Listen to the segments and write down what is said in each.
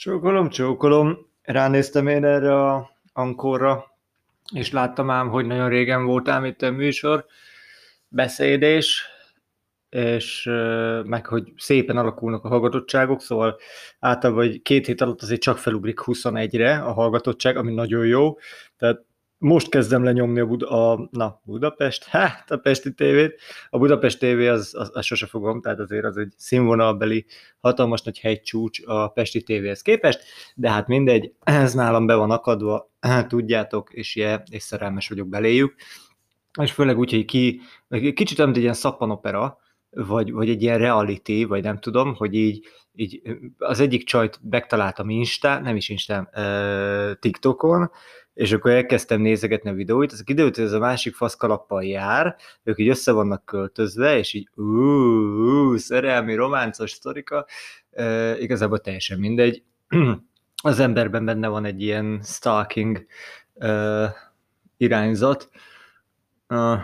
Csókolom, csókolom. Ránéztem én erre a ankorra, és láttam ám, hogy nagyon régen voltál itt a műsor, beszédés, és meg, hogy szépen alakulnak a hallgatottságok, szóval általában hogy két hét alatt azért csak felugrik 21-re a hallgatottság, ami nagyon jó, tehát most kezdem lenyomni a, Bud- a na, Budapest, hát a Pesti tévét. A Budapest tévé az, az, az sose fogom, tehát azért az egy színvonalbeli hatalmas nagy hegycsúcs a Pesti tévéhez képest, de hát mindegy, ez nálam be van akadva, tudjátok, és, je, és szerelmes vagyok beléjük. És főleg úgy, hogy ki, kicsit olyan, egy ilyen szappanopera, vagy, vagy egy ilyen reality, vagy nem tudom, hogy így, így az egyik csajt megtaláltam Insta, nem is Insta, TikTokon, és akkor elkezdtem nézegetni a videóit, az kiderült, hogy ez a másik faszkalappal jár, ők így össze vannak költözve, és így úúúú, szerelmi, románcos sztorika, e, igazából teljesen mindegy. Az emberben benne van egy ilyen stalking e, irányzat. Uh,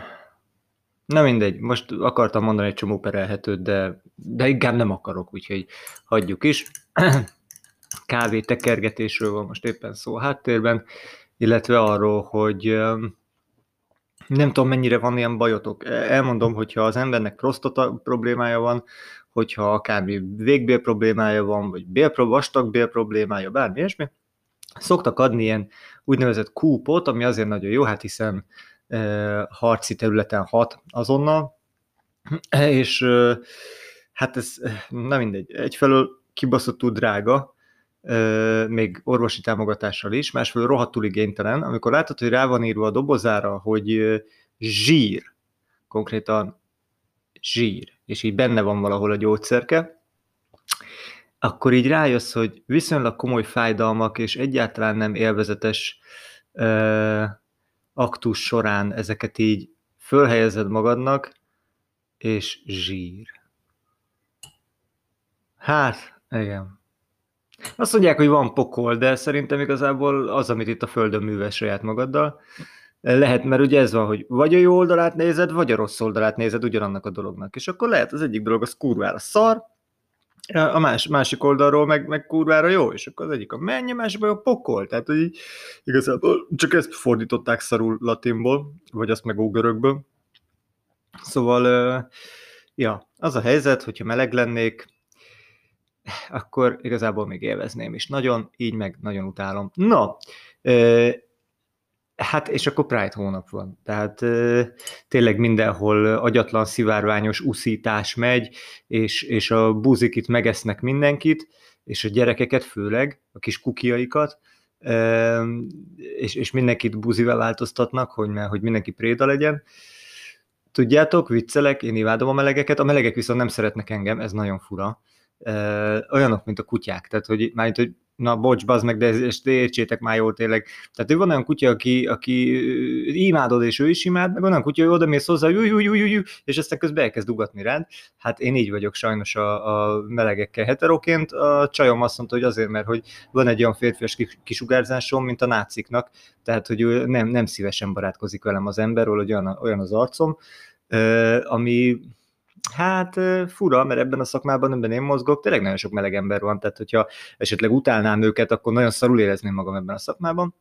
na mindegy, most akartam mondani egy csomó perelhetőt, de, de inkább nem akarok, úgyhogy hagyjuk is. Kávé tekergetésről van most éppen szó a háttérben illetve arról, hogy nem tudom, mennyire van ilyen bajotok. E, elmondom, hogyha az embernek prostata problémája van, hogyha akármi végbél problémája van, vagy bélpro, vastag bél problémája, bármi ilyesmi, szoktak adni ilyen úgynevezett kúpot, ami azért nagyon jó, hát hiszen e, harci területen hat azonnal, és e, hát ez, na mindegy, egyfelől kibaszottul drága, még orvosi támogatással is, másfél rohadtul igénytelen, amikor látod, hogy rá van írva a dobozára, hogy zsír, konkrétan zsír, és így benne van valahol a gyógyszerke, akkor így rájössz, hogy viszonylag komoly fájdalmak és egyáltalán nem élvezetes ö, aktus során ezeket így fölhelyezed magadnak, és zsír. Hát, igen. Azt mondják, hogy van pokol, de szerintem igazából az, amit itt a Földön művel saját magaddal. Lehet, mert ugye ez van, hogy vagy a jó oldalát nézed, vagy a rossz oldalát nézed ugyanannak a dolognak. És akkor lehet az egyik dolog az kurvára szar, a más, másik oldalról meg, meg kurvára jó, és akkor az egyik a mennyi, a másik a pokol. Tehát, hogy így, igazából csak ezt fordították szarul latinból, vagy azt meg ógörökből. Szóval, ja, az a helyzet, hogyha meleg lennék, akkor igazából még élvezném is. Nagyon, így meg nagyon utálom. No, Hát, és akkor Pride hónap van. Tehát tényleg mindenhol agyatlan, szivárványos uszítás megy, és, és a buzik itt megesznek mindenkit, és a gyerekeket főleg, a kis kukiaikat, és, és mindenkit buzivel változtatnak, hogy, hogy mindenki préda legyen. Tudjátok, viccelek, én imádom a melegeket, a melegek viszont nem szeretnek engem, ez nagyon fura olyanok, mint a kutyák. Tehát, hogy már hogy na bocs, bazd meg, de ezt értsétek már jól tényleg. Tehát ő van olyan kutya, aki, aki imádod, és ő is imád, meg olyan kutya, hogy oda mész hozzá, jú, jú, jú, jú, jú, és aztán közben elkezd dugatni rád. Hát én így vagyok sajnos a, a melegekkel heteroként. A csajom azt mondta, hogy azért, mert hogy van egy olyan férfias kisugárzásom, mint a náciknak, tehát hogy ő nem, nem szívesen barátkozik velem az ember, hogy olyan, olyan az arcom, ami Hát fura, mert ebben a szakmában, amiben én mozgok, tényleg nagyon sok meleg ember van, tehát hogyha esetleg utálnám őket, akkor nagyon szarul érezném magam ebben a szakmában.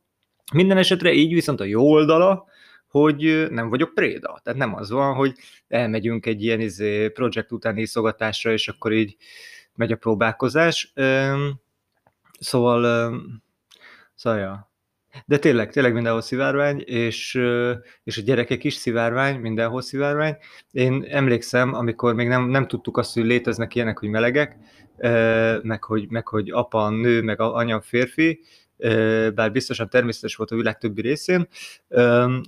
Minden esetre így viszont a jó oldala, hogy nem vagyok préda. Tehát nem az van, hogy elmegyünk egy ilyen izé, projekt utáni szogatásra, és akkor így megy a próbálkozás. Szóval, szóval ja, de tényleg, tényleg mindenhol szivárvány, és, és a gyerekek is szivárvány, mindenhol szivárvány. Én emlékszem, amikor még nem, nem tudtuk azt, hogy léteznek ilyenek, hogy melegek, meg hogy, meg hogy apa, nő, meg anya, férfi, bár biztosan természetes volt a világ többi részén,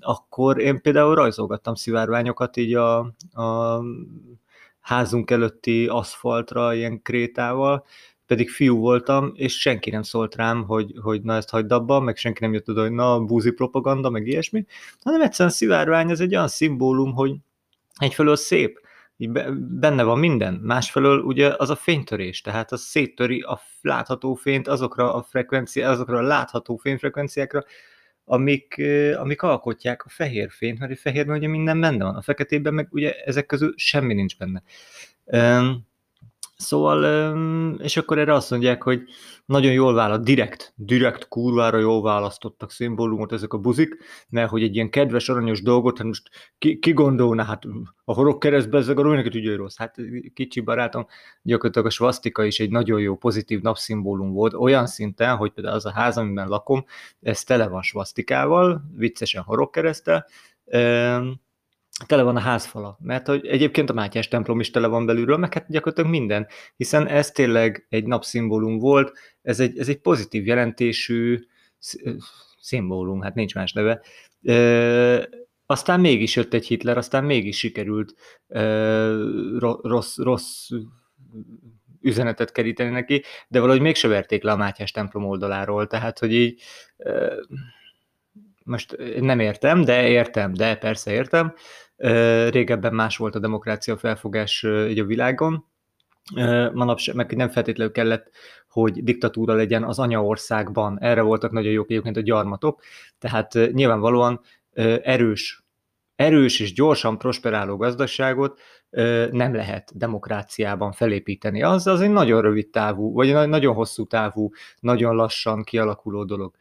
akkor én például rajzolgattam szivárványokat így a, a házunk előtti aszfaltra, ilyen krétával, pedig fiú voltam, és senki nem szólt rám, hogy, hogy na ezt hagyd abba, meg senki nem jött oda, hogy na búzi propaganda, meg ilyesmi, hanem egyszerűen szivárvány, ez egy olyan szimbólum, hogy egyfelől szép, így benne van minden, másfelől ugye az a fénytörés, tehát az széttöri a látható fényt azokra a frekvencia, azokra a látható fényfrekvenciákra, amik, amik alkotják a fehér fényt, mert a fehérben ugye minden benne van, a feketében meg ugye ezek közül semmi nincs benne. Szóval, és akkor erre azt mondják, hogy nagyon jól választ, direkt, direkt kurvára jól választottak szimbólumot ezek a buzik, mert hogy egy ilyen kedves, aranyos dolgot, hát most ki, ki gondolna, hát a horog keresztbe ezek a neked ugye rossz. Hát kicsi barátom, gyakorlatilag a svasztika is egy nagyon jó, pozitív napszimbólum volt, olyan szinten, hogy például az a ház, amiben lakom, ez tele van svasztikával, viccesen horog keresztel, tele van a házfala, mert hogy egyébként a Mátyás templom is tele van belülről, meg hát gyakorlatilag minden, hiszen ez tényleg egy napszimbólum volt, ez egy, ez egy pozitív jelentésű szimbólum, hát nincs más neve. E, aztán mégis jött egy Hitler, aztán mégis sikerült e, rossz, rossz üzenetet keríteni neki, de valahogy mégse verték le a Mátyás templom oldaláról, tehát hogy így e, most nem értem, de értem, de persze értem, Régebben más volt a demokrácia felfogás így a világon, manapság meg nem feltétlenül kellett, hogy diktatúra legyen az anyaországban. Erre voltak nagyon jók egyébként a gyarmatok, tehát nyilvánvalóan erős, erős és gyorsan prosperáló gazdaságot nem lehet demokráciában felépíteni. Az, az egy nagyon rövid távú, vagy nagyon hosszú távú, nagyon lassan kialakuló dolog.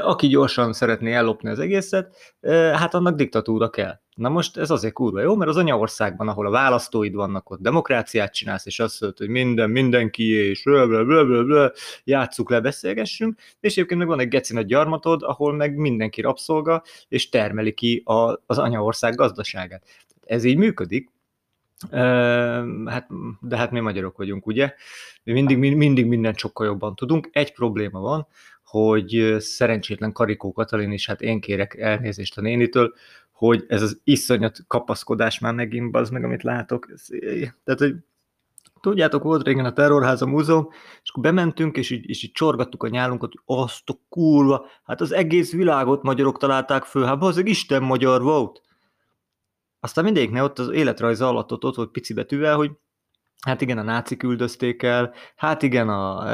Aki gyorsan szeretné ellopni az egészet, hát annak diktatúra kell. Na most ez azért kurva jó, mert az anyaországban, ahol a választóid vannak, ott demokráciát csinálsz, és azt mondod, hogy minden, mindenki, és blablabla, játsszuk le, beszélgessünk, és egyébként meg van egy geci nagy gyarmatod, ahol meg mindenki rabszolga, és termeli ki a, az anyaország gazdaságát. Ez így működik, hát, de hát mi magyarok vagyunk, ugye? Mi mindig, mindig mindent sokkal jobban tudunk. Egy probléma van, hogy szerencsétlen Karikó Katalin is, hát én kérek elnézést a nénitől, hogy ez az iszonyat kapaszkodás már megint az meg, amit látok. Tehát, hogy tudjátok, volt régen a Terrorháza Múzeum, és akkor bementünk, és így, és így csorgattuk a nyálunkat, hogy azt a kurva, hát az egész világot magyarok találták föl, hát az Isten magyar volt. Aztán mindegyiknek ott az életrajz alatt ott, ott volt pici betűvel, hogy Hát igen, a nácik üldözték el, hát igen, a,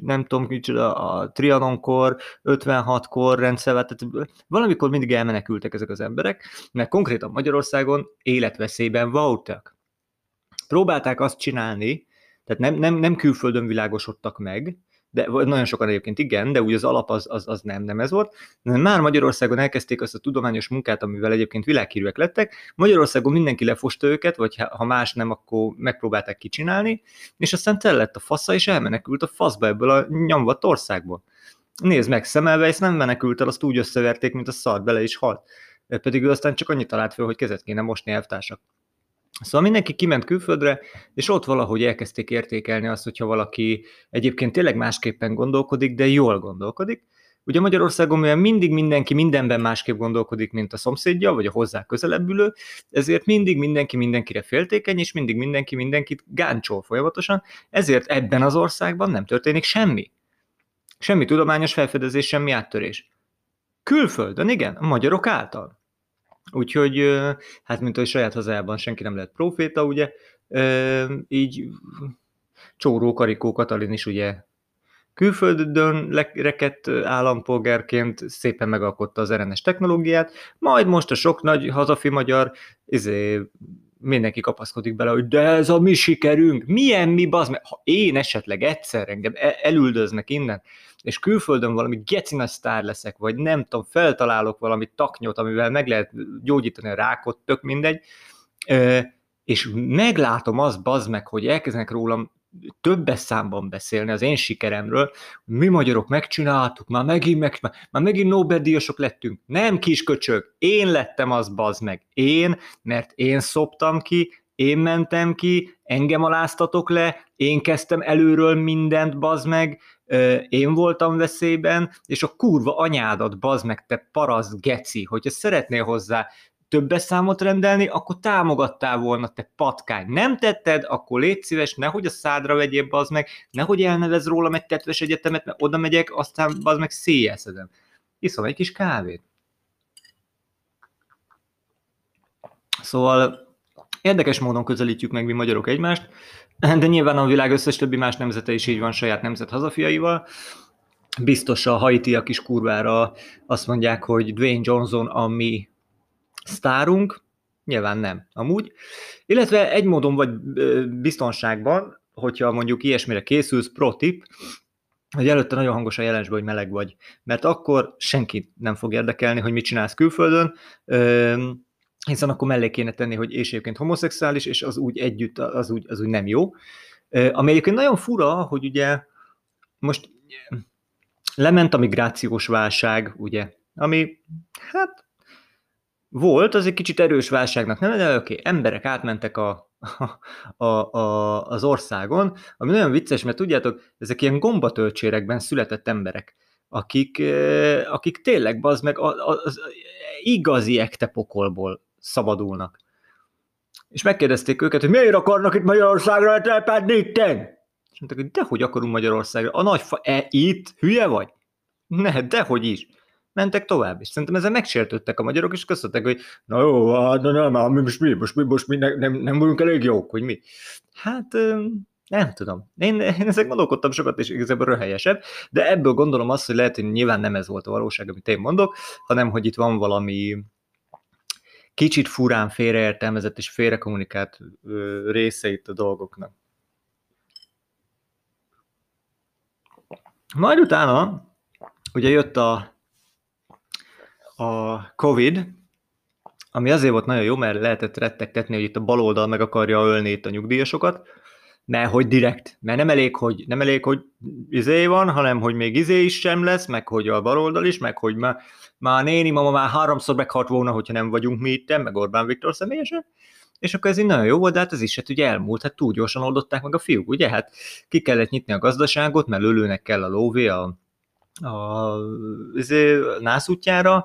nem tudom kicsoda, a Trianonkor, 56-kor rendszerve, tehát valamikor mindig elmenekültek ezek az emberek, mert konkrétan Magyarországon életveszélyben voltak. Próbálták azt csinálni, tehát nem, nem, nem külföldön világosodtak meg, de nagyon sokan egyébként igen, de úgy az alap az, az, az nem, nem ez volt. Már Magyarországon elkezdték azt a tudományos munkát, amivel egyébként világhírűek lettek. Magyarországon mindenki lefosta őket, vagy ha más nem, akkor megpróbálták kicsinálni, és aztán tele lett a fasza, és elmenekült a faszba ebből a nyomvat országból. Nézd meg, Szemelweis nem menekült el, azt úgy összeverték, mint a szart, bele is halt. Pedig ő aztán csak annyit talált föl, hogy kezet kéne mosni elvtársak. Szóval mindenki kiment külföldre, és ott valahogy elkezdték értékelni azt, hogyha valaki egyébként tényleg másképpen gondolkodik, de jól gondolkodik. Ugye Magyarországon, mivel mindig mindenki mindenben másképp gondolkodik, mint a szomszédja, vagy a hozzá közelebb ülő, ezért mindig mindenki mindenkire féltékeny, és mindig mindenki mindenkit gáncsol folyamatosan, ezért ebben az országban nem történik semmi. Semmi tudományos felfedezés, semmi áttörés. Külföldön, igen, a magyarok által. Úgyhogy, hát mint a saját hazájában senki nem lehet proféta, ugye, így Csóró Karikó Katalin is ugye külföldön rekedt állampolgárként szépen megalkotta az RNS technológiát, majd most a sok nagy hazafi magyar izé, mindenki kapaszkodik bele, hogy de ez a mi sikerünk, milyen mi bazd, mert ha én esetleg egyszer engem e-, elüldöznek innen, és külföldön valami geci nagy sztár leszek, vagy nem tudom, feltalálok valami taknyot, amivel meg lehet gyógyítani a rákot, tök mindegy, és meglátom azt, bazd meg, hogy elkezdenek rólam többes számban beszélni az én sikeremről, mi magyarok megcsináltuk, már megint, meg, már, megint Nobel-díjasok lettünk. Nem kisköcsög, én lettem az bazd meg. Én, mert én szoptam ki, én mentem ki, engem aláztatok le, én kezdtem előről mindent, bazd meg, én voltam veszélyben, és a kurva anyádat, bazd meg, te parasz geci, hogyha szeretnél hozzá több számot rendelni, akkor támogattál volna, te patkány. Nem tetted, akkor légy szíves, nehogy a szádra vegyél, bazd meg, nehogy elnevez rólam egy tetves egyetemet, mert oda megyek, aztán bazd meg széjjelszedem. Iszom egy kis kávét. Szóval érdekes módon közelítjük meg mi magyarok egymást, de nyilván a világ összes többi más nemzete is így van saját nemzet hazafiaival. Biztos a haitiak is kurvára azt mondják, hogy Dwayne Johnson a mi sztárunk, nyilván nem, amúgy. Illetve egy módon vagy biztonságban, hogyha mondjuk ilyesmire készülsz, pro tip, hogy előtte nagyon hangosan jelensd be, hogy meleg vagy, mert akkor senki nem fog érdekelni, hogy mit csinálsz külföldön, hiszen akkor mellé kéne tenni, hogy és egyébként homoszexuális, és az úgy együtt, az úgy, az úgy nem jó. Ami egyébként nagyon fura, hogy ugye most lement a migrációs válság, ugye, ami hát volt, az egy kicsit erős válságnak nem, de oké, emberek átmentek a, a, a, az országon, ami nagyon vicces, mert tudjátok, ezek ilyen gombatölcsérekben született emberek, akik, akik tényleg, az meg az igazi ekte szabadulnak. És megkérdezték őket, hogy miért akarnak itt Magyarországra telepedni itten? És mondták, hogy dehogy akarunk Magyarországra. A nagy fa, e, itt? Hülye vagy? Ne, dehogy is. Mentek tovább, és szerintem ezzel megsértődtek a magyarok, és köszöntek, hogy na jó, hát nem, nem, most mi, most mi, most mi ne, nem, nem vagyunk elég jók, hogy mi. Hát nem tudom. Én, én ezek gondolkodtam sokat, és igazából röhelyesebb, de ebből gondolom azt, hogy lehet, hogy nyilván nem ez volt a valóság, amit én mondok, hanem hogy itt van valami kicsit furán félreértelmezett és félrekommunikált része itt a dolgoknak. Majd utána ugye jött a, a Covid, ami azért volt nagyon jó, mert lehetett rettegtetni, hogy itt a baloldal meg akarja ölni itt a nyugdíjasokat, mert hogy direkt, mert nem elég, hogy, nem elég, hogy izé van, hanem hogy még izé is sem lesz, meg hogy a baloldal is, meg hogy már, már néni mama már háromszor meghalt volna, hogyha nem vagyunk mi itt, meg Orbán Viktor személyesen, és akkor ez így nagyon jó volt, de hát ez is hát ugye elmúlt, hát túl gyorsan oldották meg a fiúk, ugye? Hát ki kellett nyitni a gazdaságot, mert lőlőnek kell a lóvé a, a izé, nász útjára,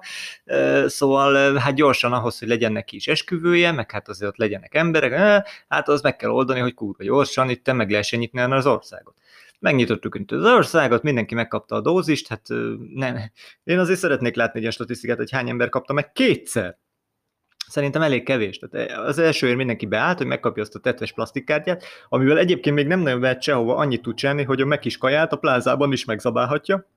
szóval hát gyorsan ahhoz, hogy legyen neki is esküvője, meg hát azért ott legyenek emberek, hát az meg kell oldani, hogy kurva gyorsan itt meg lehessen nyitni az országot. Megnyitottuk itt az országot, mindenki megkapta a dózist, hát nem. Én azért szeretnék látni egy statisztikát, hogy hány ember kapta meg kétszer. Szerintem elég kevés. Tehát az elsőért mindenki beállt, hogy megkapja azt a tetves plastikkártyát, amivel egyébként még nem nagyon vehet sehova annyit tud csinálni, hogy a meg is kaját a plázában is megzabálhatja,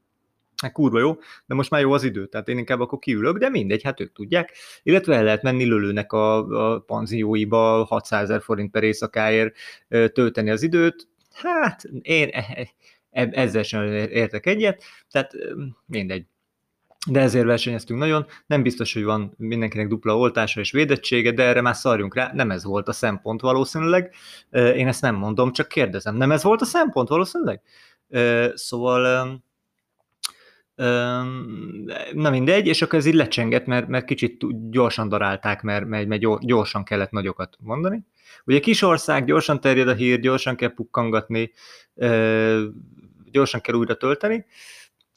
hát kurva jó, de most már jó az idő, tehát én inkább akkor kiülök, de mindegy, hát ők tudják. Illetve el lehet menni lölőnek a, a panzióiba 600 ezer forint per éjszakáért tölteni az időt. Hát én e, e, e, ezzel sem értek egyet, tehát mindegy. De ezért versenyeztünk nagyon, nem biztos, hogy van mindenkinek dupla oltása és védettsége, de erre már szarjunk rá, nem ez volt a szempont valószínűleg. Én ezt nem mondom, csak kérdezem, nem ez volt a szempont valószínűleg? Szóval na mindegy, és akkor ez így lecsengett, mert, mert kicsit gyorsan darálták, mert, mert, mert gyorsan kellett nagyokat mondani. Ugye kis ország, gyorsan terjed a hír, gyorsan kell pukkangatni, gyorsan kell újra tölteni,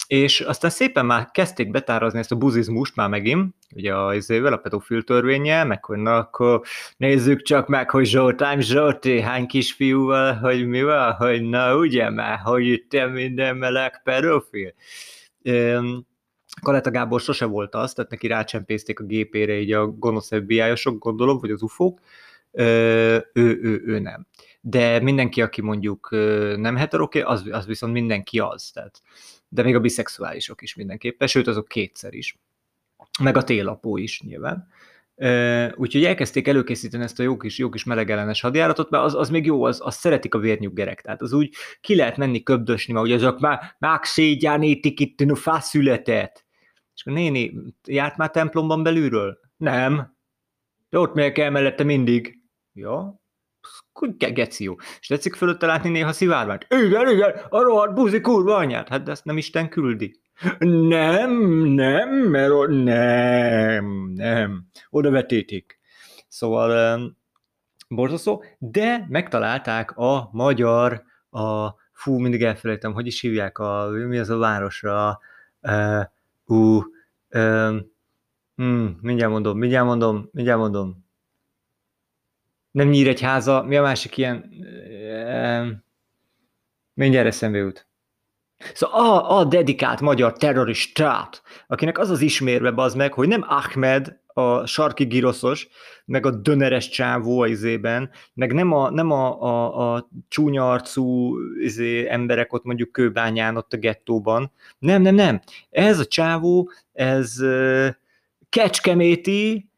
és aztán szépen már kezdték betárazni ezt a buzizmust már megint, ugye a izével, a pedofil törvényel, meg hogy na akkor nézzük csak meg, hogy Zsoltám Zsolti, hány kisfiúval, hogy mi van, hogy na ugye már, hogy itt minden meleg pedofil. Kaleta Gábor sose volt az, tehát neki rácsempészték a gépére így a gonosz fbi gondolom, vagy az ufók, ő, ő, ő nem. De mindenki, aki mondjuk nem heteroké, az, az viszont mindenki az. Tehát, de még a biszexuálisok is mindenképpen, sőt azok kétszer is. Meg a télapó is nyilván. Úgyhogy elkezdték előkészíteni ezt a jó kis, jó kis melegellenes hadjáratot, mert az, az még jó, az, az szeretik a vérnyuggerek. Tehát az úgy ki lehet menni köbdösni, mert ugye azok már megszégyenítik itt a faszületet. És akkor néni, járt már templomban belülről? Nem. De ott miért kell mellette mindig? Ja, geció. És tetszik fölötte látni néha szivárványt? Igen, igen, a rohadt buzi kurva anyát. Hát de ezt nem Isten küldi. Nem, nem, mert nem, oda vetítik. Szóval borzasztó, de megtalálták a magyar, a, fú, mindig elfelejtem, hogy is hívják, a, mi az a városra, uh, ú, um, hmm, mindjárt mondom, mindjárt mondom, mindjárt mondom. Nem Nyíregyháza, mi a másik ilyen, um, mindjárt eszembe jut. Szóval a, a dedikált magyar terroristát, akinek az az ismérve az meg, hogy nem Ahmed, a sarki giroszos, meg a döneres csávó a izében, meg nem a, nem a, a, a csúnya arcú izé, emberek ott mondjuk kőbányán, ott a gettóban. Nem, nem, nem. Ez a csávó, ez uh, kecskeméti,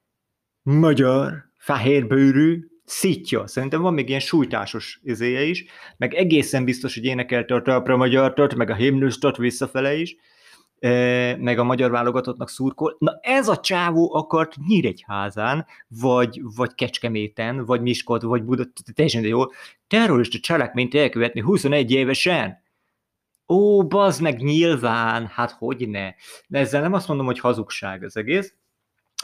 magyar, fehérbőrű, szitja. Szerintem van még ilyen sújtásos izéje is, meg egészen biztos, hogy énekelte a talpra magyar meg a himnusztot visszafele is, meg a magyar válogatottnak szurkol. Na ez a csávó akart Nyíregyházán, vagy, vagy Kecskeméten, vagy Miskot, vagy Buda, teljesen jó, terrorista cselekményt elkövetni 21 évesen. Ó, bazd meg, nyilván, hát hogy ne. De ezzel nem azt mondom, hogy hazugság az egész,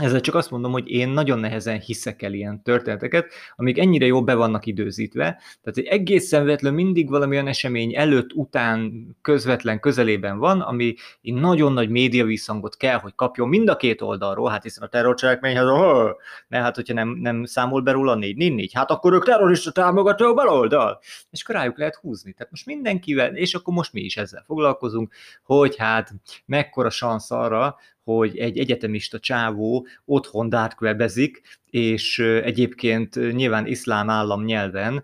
ezzel csak azt mondom, hogy én nagyon nehezen hiszek el ilyen történeteket, amik ennyire jól be vannak időzítve. Tehát egy egészen véletlen mindig valamilyen esemény előtt, után, közvetlen közelében van, ami nagyon nagy média visszhangot kell, hogy kapjon mind a két oldalról, hát hiszen a terrorcselekményhez, oh, mert hát hogyha nem, nem számol be róla négy, négy, négy, hát akkor ők terrorista támogató a baloldal. És akkor rájuk lehet húzni. Tehát most mindenkivel, és akkor most mi is ezzel foglalkozunk, hogy hát mekkora szansz arra, hogy egy egyetemista csávó otthon darkwebezik, és egyébként nyilván iszlám állam nyelven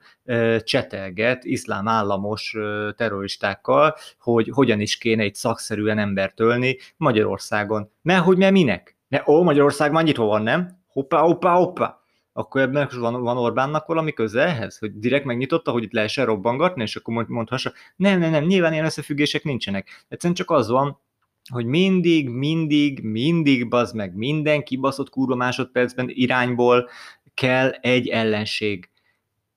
csetelget iszlám államos terroristákkal, hogy hogyan is kéne egy szakszerűen embert ölni Magyarországon. Mert hogy mert minek? Ne, ó, Magyarország már nyitva van, nem? Hoppá, hoppá, hoppá akkor ebben van, van Orbánnak valami köze ehhez, hogy direkt megnyitotta, hogy itt lehessen robbangatni, és akkor mondhassa, nem, nem, nem, nyilván ilyen összefüggések nincsenek. Egyszerűen csak az van, hogy mindig, mindig, mindig, bazd meg, minden kibaszott kurva másodpercben irányból kell egy ellenség.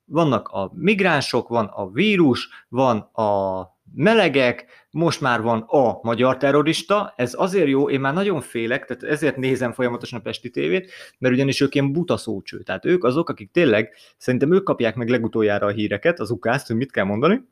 Vannak a migránsok, van a vírus, van a melegek, most már van a magyar terrorista, ez azért jó, én már nagyon félek, tehát ezért nézem folyamatosan a Pesti tévét, mert ugyanis ők ilyen buta szócső, tehát ők azok, akik tényleg, szerintem ők kapják meg legutoljára a híreket, az ukázt, hogy mit kell mondani,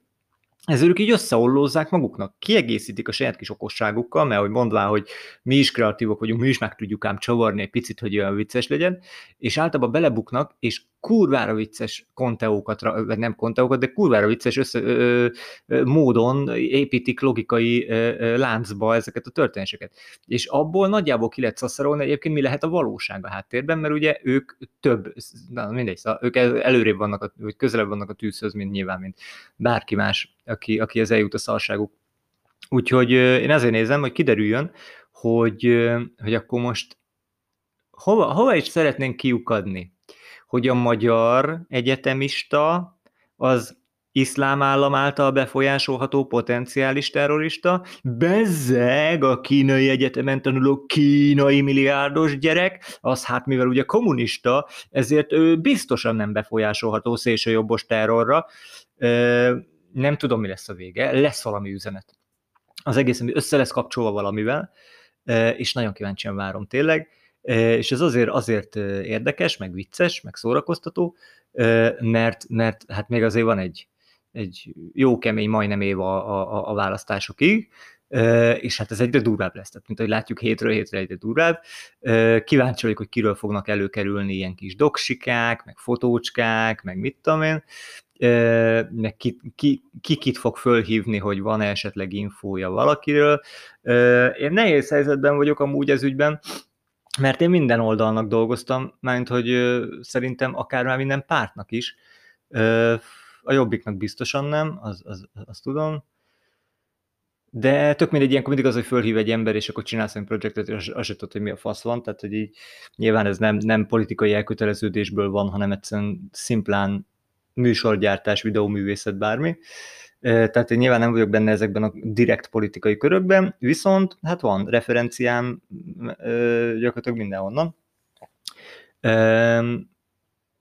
ezért ők így összeollózzák maguknak, kiegészítik a saját kis okosságukkal, mert hogy mondván, hogy mi is kreatívok vagyunk, mi is meg tudjuk ám csavarni egy picit, hogy olyan vicces legyen, és általában belebuknak, és kurvára vicces konteókat, vagy nem konteókat, de kurvára vicces össze, ö, ö, módon építik logikai ö, ö, láncba ezeket a történéseket. És abból nagyjából ki lehet szaszarolni egyébként mi lehet a valóság a háttérben, mert ugye ők több, na mindegy, szóval ők előrébb vannak, vagy közelebb vannak a tűzhöz, mint nyilván, mint bárki más, aki, aki az eljut a szarságuk. Úgyhogy én azért nézem, hogy kiderüljön, hogy, hogy akkor most hova, hova is szeretnénk kiukadni hogy a magyar egyetemista az iszlám állam által befolyásolható potenciális terrorista, bezzeg a kínai egyetemen tanuló kínai milliárdos gyerek, az hát mivel ugye kommunista, ezért ő biztosan nem befolyásolható szélsőjobbos terrorra. Nem tudom, mi lesz a vége, lesz valami üzenet. Az egész össze lesz kapcsolva valamivel, és nagyon kíváncsian várom tényleg és ez azért, azért érdekes, meg vicces, meg szórakoztató, mert, mert hát még azért van egy, egy jó kemény, majdnem év a, a, a választásokig, és hát ez egyre durvább lesz, tehát mint ahogy látjuk hétről hétre egyre durvább. Kíváncsi vagyok, hogy kiről fognak előkerülni ilyen kis doksikák, meg fotócskák, meg mit tudom én, meg ki, ki, ki kit fog fölhívni, hogy van esetleg infója valakiről. Én nehéz helyzetben vagyok amúgy ez ügyben, mert én minden oldalnak dolgoztam, mert hogy ö, szerintem akár már minden pártnak is. Ö, a jobbiknak biztosan nem, az, az, azt tudom. De tök mindegy, ilyenkor mindig az, hogy fölhív egy ember, és akkor csinálsz egy projektet, és azt tudod, hogy mi a fasz van, tehát hogy így nyilván ez nem, nem politikai elköteleződésből van, hanem egyszerűen szimplán műsorgyártás, videóművészet, bármi. Tehát én nyilván nem vagyok benne ezekben a direkt politikai körökben, viszont hát van referenciám gyakorlatilag mindenhonnan.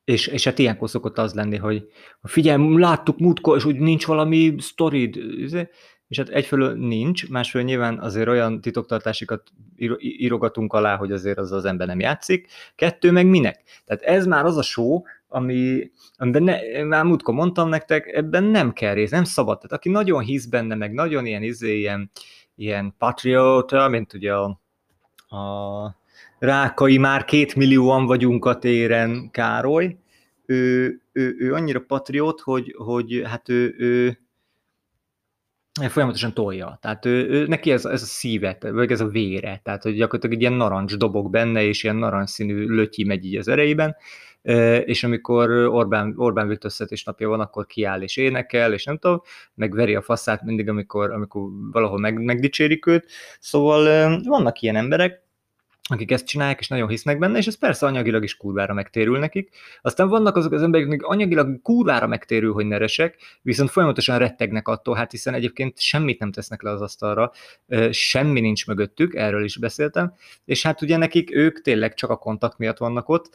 És, és hát ilyenkor szokott az lenni, hogy figyelj, láttuk múltkor, és úgy nincs valami sztorid, és hát egyfelől nincs, másfelől nyilván azért olyan titoktartásikat írogatunk alá, hogy azért az az ember nem játszik. Kettő meg minek? Tehát ez már az a show, ami, amiben ne, már múltkor mondtam nektek, ebben nem kell rész, nem szabad. Tehát aki nagyon hisz benne, meg nagyon ilyen, izé, ilyen, ilyen patrióta, mint ugye a, a Rákai már két millióan vagyunk a téren Károly, ő, ő, ő annyira patriót, hogy, hogy hát ő, ő folyamatosan tolja. Tehát ő, ő, neki ez, ez a szívet, vagy ez a vére, tehát hogy gyakorlatilag egy ilyen narancs dobok benne, és ilyen narancsszínű lötyi megy így az erejében, és amikor Orbán, Orbán Viktor napja van, akkor kiáll és énekel, és nem tudom, meg veri a faszát mindig, amikor, amikor valahol meg, megdicsérik őt, szóval vannak ilyen emberek, akik ezt csinálják, és nagyon hisznek benne, és ez persze anyagilag is kurvára megtérül nekik. Aztán vannak azok az emberek, akik anyagilag kurvára megtérül, hogy neresek, viszont folyamatosan rettegnek attól, hát hiszen egyébként semmit nem tesznek le az asztalra, semmi nincs mögöttük, erről is beszéltem, és hát ugye nekik ők tényleg csak a kontakt miatt vannak ott,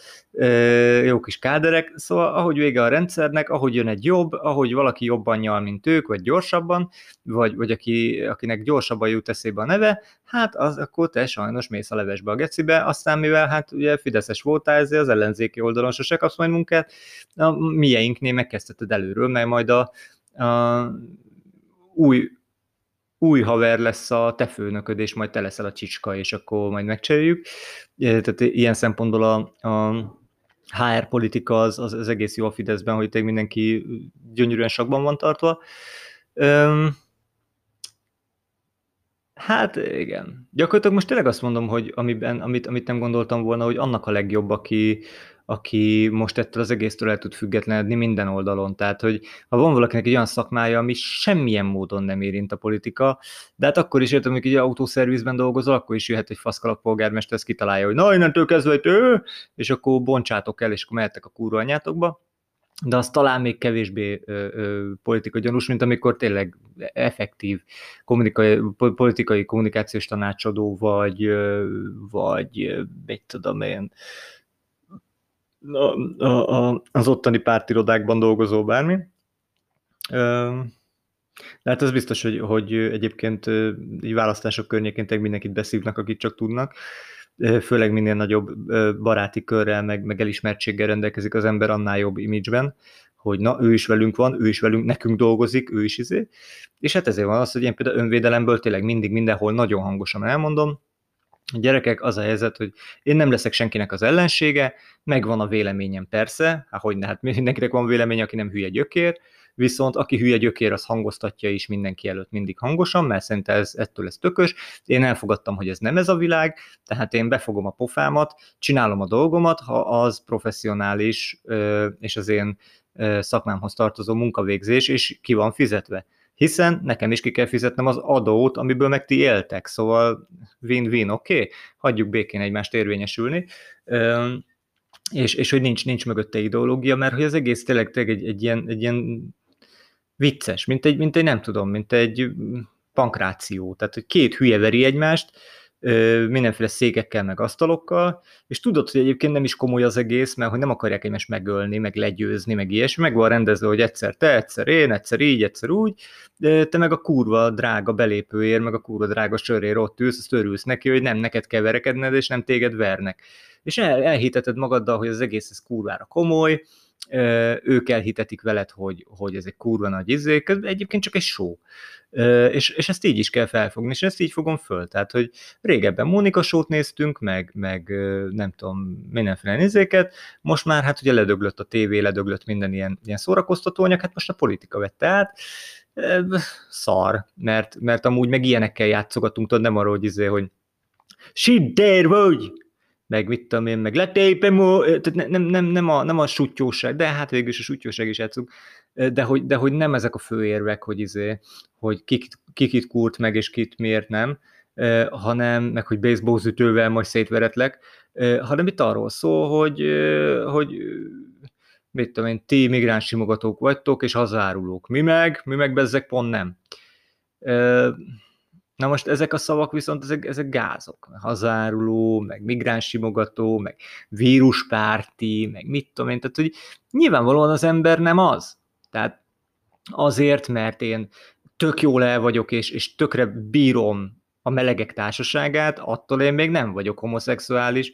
jó kis káderek, szóval ahogy vége a rendszernek, ahogy jön egy jobb, ahogy valaki jobban nyal, mint ők, vagy gyorsabban, vagy, vagy aki, akinek gyorsabban jut eszébe a neve, hát az akkor te sajnos mész a levesbe a gecibe, aztán mivel hát ugye Fideszes voltál, ezért az ellenzéki oldalon sose kapsz majd munkát, a mieinknél megkezdheted előről, mert majd a, a új, új haver lesz a te főnököd, és majd te leszel a csicska, és akkor majd megcseréljük. Tehát ilyen szempontból a, a HR politika az, az, az egész jó a Fideszben, hogy tényleg mindenki gyönyörűen sakban van tartva. Üm, Hát igen. Gyakorlatilag most tényleg azt mondom, hogy amiben, amit, amit nem gondoltam volna, hogy annak a legjobb, aki, aki most ettől az egésztől el tud függetlenedni minden oldalon. Tehát, hogy ha van valakinek egy olyan szakmája, ami semmilyen módon nem érint a politika, de hát akkor is értem, hogy egy autószervizben dolgozol, akkor is jöhet egy faszkalap polgármester, ezt kitalálja, hogy na, innentől kezdve, ő, és akkor bontsátok el, és akkor mehettek a kurva anyátokba de az talán még kevésbé ö, ö, politika gyanús, mint amikor tényleg effektív politikai, politikai kommunikációs tanácsadó, vagy, ö, vagy mit tudom én, a, a, az ottani pártirodákban dolgozó bármi. Ö, de hát az biztos, hogy, hogy egyébként így választások környékén mindenkit beszívnak, akit csak tudnak főleg minél nagyobb baráti körrel, meg, meg elismertséggel rendelkezik az ember, annál jobb imidzsben, hogy na, ő is velünk van, ő is velünk, nekünk dolgozik, ő is izé. És hát ezért van az, hogy én például önvédelemből tényleg mindig mindenhol nagyon hangosan elmondom, Gyerekek, az a helyzet, hogy én nem leszek senkinek az ellensége, megvan a véleményem persze, hát hogy ne, hát mindenkinek van véleménye, aki nem hülye gyökér, viszont aki hülye gyökér, az hangoztatja is mindenki előtt mindig hangosan, mert szerintem ez, ettől ez tökös. Én elfogadtam, hogy ez nem ez a világ, tehát én befogom a pofámat, csinálom a dolgomat, ha az professzionális és az én szakmámhoz tartozó munkavégzés, és ki van fizetve hiszen nekem is ki kell fizetnem az adót, amiből meg ti éltek, szóval win-win, oké, okay? hagyjuk békén egymást érvényesülni, és, és hogy nincs, nincs mögötte ideológia, mert hogy az egész tényleg, tényleg egy, egy, ilyen, egy ilyen vicces, mint egy, mint egy, nem tudom, mint egy pankráció, tehát hogy két hülye veri egymást, mindenféle székekkel, meg asztalokkal, és tudod, hogy egyébként nem is komoly az egész, mert hogy nem akarják egymást megölni, meg legyőzni, meg ilyesmi, meg van rendezve, hogy egyszer te, egyszer én, egyszer így, egyszer úgy, de te meg a kurva drága belépőért, meg a kurva drága sörér ott ülsz, azt örülsz neki, hogy nem neked kell verekedned, és nem téged vernek. És el, elhiteted magaddal, hogy az egész ez kurvára komoly, ők elhitetik veled, hogy, hogy ez egy kurva nagy izé, egyébként csak egy show. És, és ezt így is kell felfogni, és ezt így fogom föl. Tehát, hogy régebben Mónika sót néztünk, meg, meg nem tudom, mindenféle nézéket, most már hát ugye ledöglött a tévé, ledöglött minden ilyen, ilyen szórakoztató anyag, hát most a politika vette át, szar, mert, mert amúgy meg ilyenekkel játszogatunk, tudod, nem arról, hogy izé, hogy shit, there vagy, meg mit tudom én, meg letépem, tehát nem, nem, nem, a, nem a sutyóság, de hát végül is a sutyóság is játszunk, de hogy, de hogy nem ezek a fő érvek, hogy, izé, hogy kikit, kikit kurt meg, és kit miért nem, hanem, meg hogy baseballzütővel majd szétveretlek, hanem itt arról szól, hogy, hogy mit tudom én, ti migráns simogatók vagytok, és hazárulók. Mi meg? Mi meg bezzek pont nem. Na most ezek a szavak viszont ezek, ezek gázok. Hazáruló, meg migránssimogató, meg víruspárti, meg mit tudom én. Tehát, hogy nyilvánvalóan az ember nem az. Tehát azért, mert én tök jól el vagyok, és, és tökre bírom a melegek társaságát, attól én még nem vagyok homoszexuális,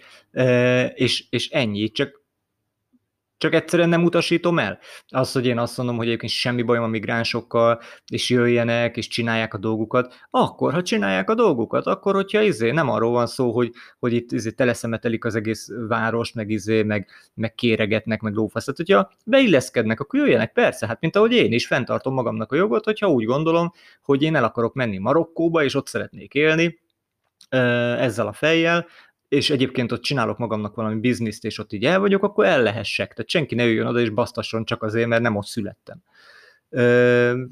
és, és ennyi. Csak csak egyszerűen nem utasítom el. Az, hogy én azt mondom, hogy egyébként semmi bajom a migránsokkal, és jöjjenek, és csinálják a dolgukat, akkor, ha csinálják a dolgukat, akkor, hogyha izé, nem arról van szó, hogy, hogy itt izé teleszemetelik az egész város, meg izé, meg, meg kéregetnek, meg lófaszat, hogyha beilleszkednek, akkor jöjjenek, persze, hát mint ahogy én is fenntartom magamnak a jogot, hogyha úgy gondolom, hogy én el akarok menni Marokkóba, és ott szeretnék élni, ezzel a fejjel, és egyébként ott csinálok magamnak valami bizniszt, és ott így el vagyok, akkor el lehessek. Tehát senki ne jöjjön oda és basztasson csak azért, mert nem ott születtem. Ö,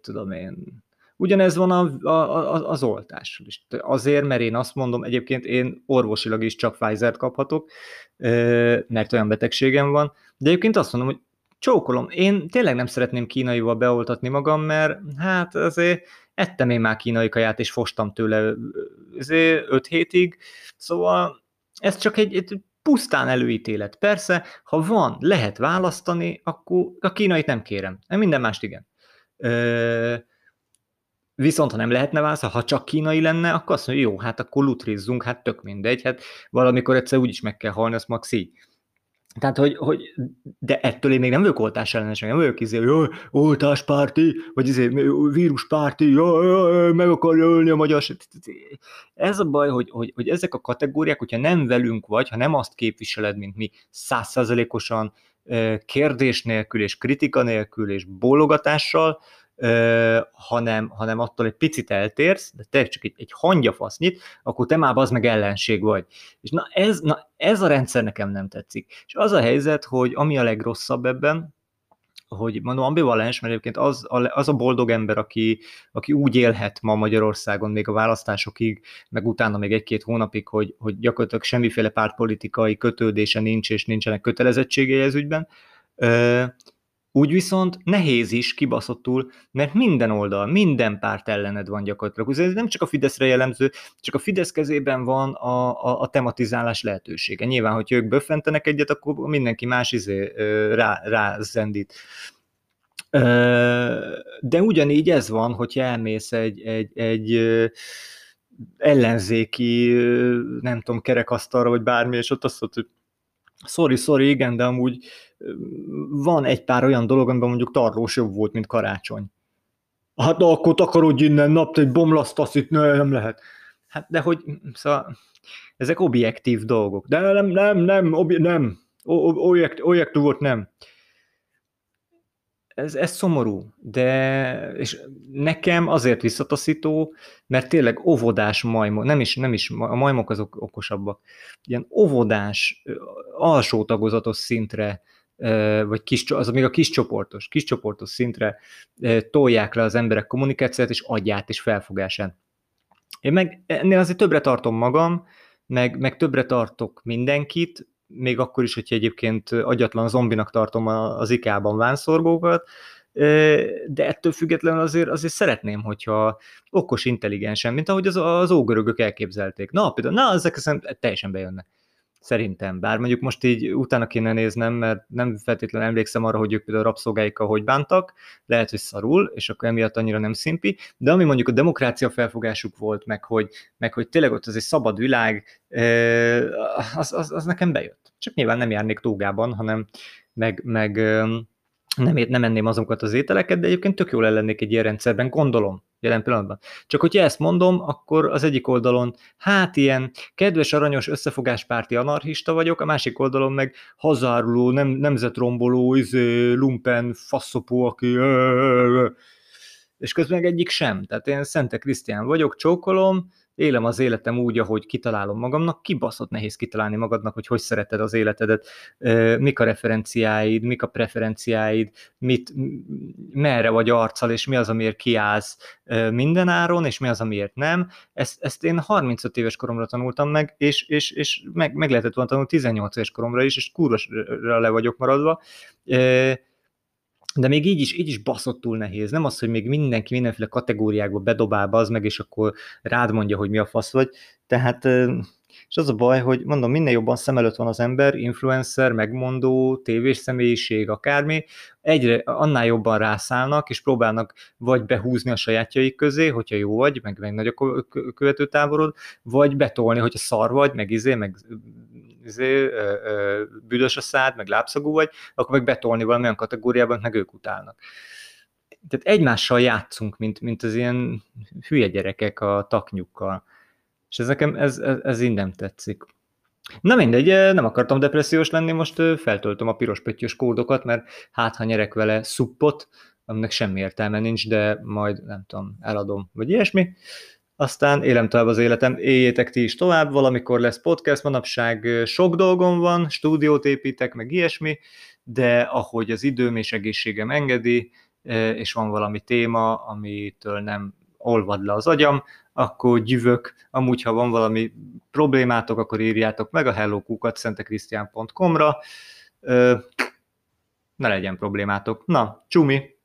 tudom én. Ugyanez van a, a, a, az oltással is. Azért, mert én azt mondom, egyébként én orvosilag is csak Pfizer-t kaphatok, mert olyan betegségem van, de egyébként azt mondom, hogy csókolom, én tényleg nem szeretném kínaival beoltatni magam, mert hát azért ettem én már kínai kaját, és fostam tőle azért öt hétig, szóval ez csak egy, egy pusztán előítélet. Persze, ha van, lehet választani, akkor a kínait nem kérem, minden mást igen. Ö- Viszont ha nem lehetne választani, ha csak kínai lenne, akkor azt mondja, jó, hát akkor lutrizzunk, hát tök mindegy, hát valamikor egyszer úgyis meg kell halni, azt maxi. Tehát, hogy, hogy, de ettől én még nem vagyok oltás ellenes, nem vagyok izé, hogy oltáspárti, vagy izé, víruspárti, jaj, meg akarja ölni a magyar. Ez a baj, hogy, hogy, hogy ezek a kategóriák, hogyha nem velünk vagy, ha nem azt képviseled, mint mi, százszerzelékosan, kérdés nélkül, és kritika nélkül, és bólogatással, hanem, hanem attól egy picit eltérsz, de te csak egy, egy hangyafasznyit, akkor te már az meg ellenség vagy. És na ez, na ez a rendszer nekem nem tetszik. És az a helyzet, hogy ami a legrosszabb ebben, hogy mondom ambivalens, mert egyébként az, az a boldog ember, aki, aki úgy élhet ma Magyarországon még a választásokig, meg utána még egy-két hónapig, hogy, hogy gyakorlatilag semmiféle pártpolitikai kötődése nincs, és nincsenek kötelezettségei ez ügyben, úgy viszont nehéz is kibaszottul, mert minden oldal, minden párt ellened van gyakorlatilag. Ez nem csak a Fideszre jellemző, csak a Fidesz kezében van a, a, a tematizálás lehetősége. Nyilván, hogy ők böffentenek egyet, akkor mindenki más izé rá, rá zendít. De ugyanígy ez van, hogyha elmész egy, egy, egy ellenzéki, nem tudom, kerekasztalra, vagy bármi, és ott azt mondod, hogy sorry, sorry, igen, de amúgy van egy pár olyan dolog, amiben mondjuk tarlós jobb volt, mint karácsony. Hát akkor takarodj innen, nap, egy bomlasztasz itt, ne, nem lehet. Hát de hogy, szóval ezek objektív dolgok. De nem, nem, nem, obje, nem, objektív volt, nem ez, ez szomorú, de és nekem azért visszataszító, mert tényleg óvodás majmok, nem is, nem is, a majmok azok okosabbak, ilyen óvodás, alsó tagozatos szintre, vagy kis, az még a kis csoportos, kis csoportos szintre tolják le az emberek kommunikációt és adját és felfogását. Én meg ennél azért többre tartom magam, meg, meg többre tartok mindenkit, még akkor is, hogyha egyébként agyatlan zombinak tartom az ikában vánszorgókat, de ettől függetlenül azért, azért szeretném, hogyha okos, intelligensen, mint ahogy az, az ógörögök elképzelték. Na, például, na, ezek teljesen bejönnek. Szerintem, bár mondjuk most így utána kéne néznem, mert nem feltétlenül emlékszem arra, hogy ők például a rabszolgáikkal hogy bántak, lehet, hogy szarul, és akkor emiatt annyira nem szimpi, de ami mondjuk a demokrácia felfogásuk volt, meg hogy, meg hogy tényleg ott az egy szabad világ, az, az, az nekem bejött. Csak nyilván nem járnék tógában, hanem meg, meg nem, nem enném azokat az ételeket, de egyébként tök jól ellennék egy ilyen rendszerben, gondolom jelen pillanatban. Csak hogyha ezt mondom, akkor az egyik oldalon, hát ilyen kedves, aranyos, összefogáspárti anarchista vagyok, a másik oldalon meg hazáruló, nem, nemzetromboló, izé, lumpen, faszopó, aki és közben egyik sem. Tehát én Szente Krisztián vagyok, csókolom, élem az életem úgy, ahogy kitalálom magamnak, kibaszott nehéz kitalálni magadnak, hogy hogy szereted az életedet, mik a referenciáid, mik a preferenciáid, mit, merre vagy arccal, és mi az, amiért kiállsz minden áron, és mi az, amiért nem. Ezt, ezt én 35 éves koromra tanultam meg, és, és, és meg, meg lehetett volna tanulni 18 éves koromra is, és kurvasra le vagyok maradva de még így is, így is baszottul nehéz. Nem az, hogy még mindenki mindenféle kategóriákba bedobál az meg, és akkor rád mondja, hogy mi a fasz vagy. Tehát, és az a baj, hogy mondom, minél jobban szem előtt van az ember, influencer, megmondó, tévés személyiség, akármi, egyre annál jobban rászállnak, és próbálnak vagy behúzni a sajátjaik közé, hogyha jó vagy, meg, meg nagy a követőtáborod, vagy betolni, hogyha szar vagy, meg izé, meg izé, büdös a szád, meg lábszagú vagy, akkor meg betolni valamilyen kategóriában, meg ők utálnak. Tehát egymással játszunk, mint, mint az ilyen hülye gyerekek a taknyukkal. És ez nekem, ez, ez, ez így nem tetszik. Na mindegy, nem akartam depressziós lenni, most feltöltöm a piros pöttyös kódokat, mert hát ha nyerek vele szuppot, aminek semmi értelme nincs, de majd nem tudom, eladom, vagy ilyesmi aztán élem tovább az életem, éljétek ti is tovább, valamikor lesz podcast, manapság sok dolgom van, stúdiót építek, meg ilyesmi, de ahogy az időm és egészségem engedi, és van valami téma, amitől nem olvad le az agyam, akkor gyűvök, amúgy ha van valami problémátok, akkor írjátok meg a hellokúkat szentekrisztián.com-ra, ne legyen problémátok. Na, csumi!